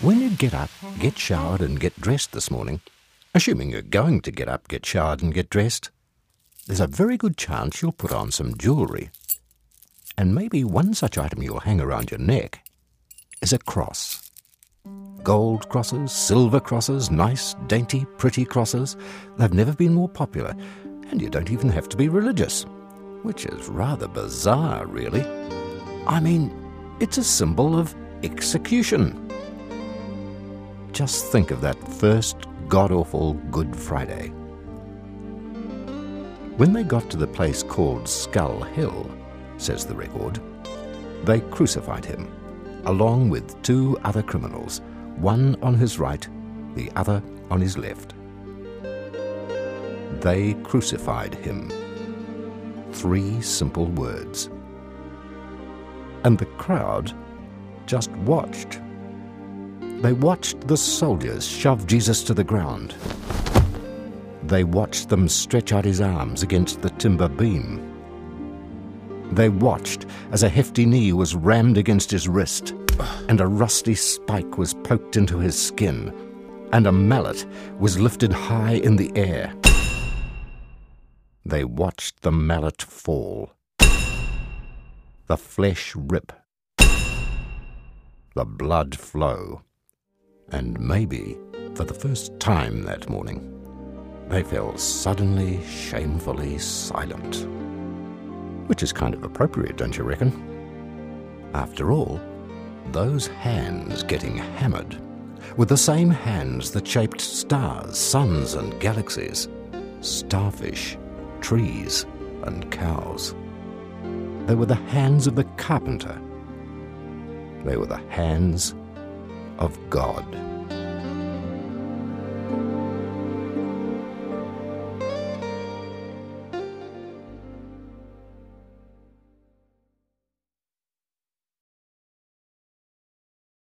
When you get up, get showered, and get dressed this morning, assuming you're going to get up, get showered, and get dressed, there's a very good chance you'll put on some jewellery. And maybe one such item you'll hang around your neck is a cross. Gold crosses, silver crosses, nice, dainty, pretty crosses, they've never been more popular, and you don't even have to be religious, which is rather bizarre, really. I mean, it's a symbol of execution. Just think of that first god awful Good Friday. When they got to the place called Skull Hill, says the record, they crucified him, along with two other criminals, one on his right, the other on his left. They crucified him. Three simple words. And the crowd just watched. They watched the soldiers shove Jesus to the ground. They watched them stretch out his arms against the timber beam. They watched as a hefty knee was rammed against his wrist, and a rusty spike was poked into his skin, and a mallet was lifted high in the air. They watched the mallet fall, the flesh rip, the blood flow, and maybe, for the first time that morning, they fell suddenly, shamefully silent. Which is kind of appropriate, don't you reckon? After all, those hands getting hammered were the same hands that shaped stars, suns, and galaxies, starfish, trees, and cows. They were the hands of the carpenter. They were the hands of God.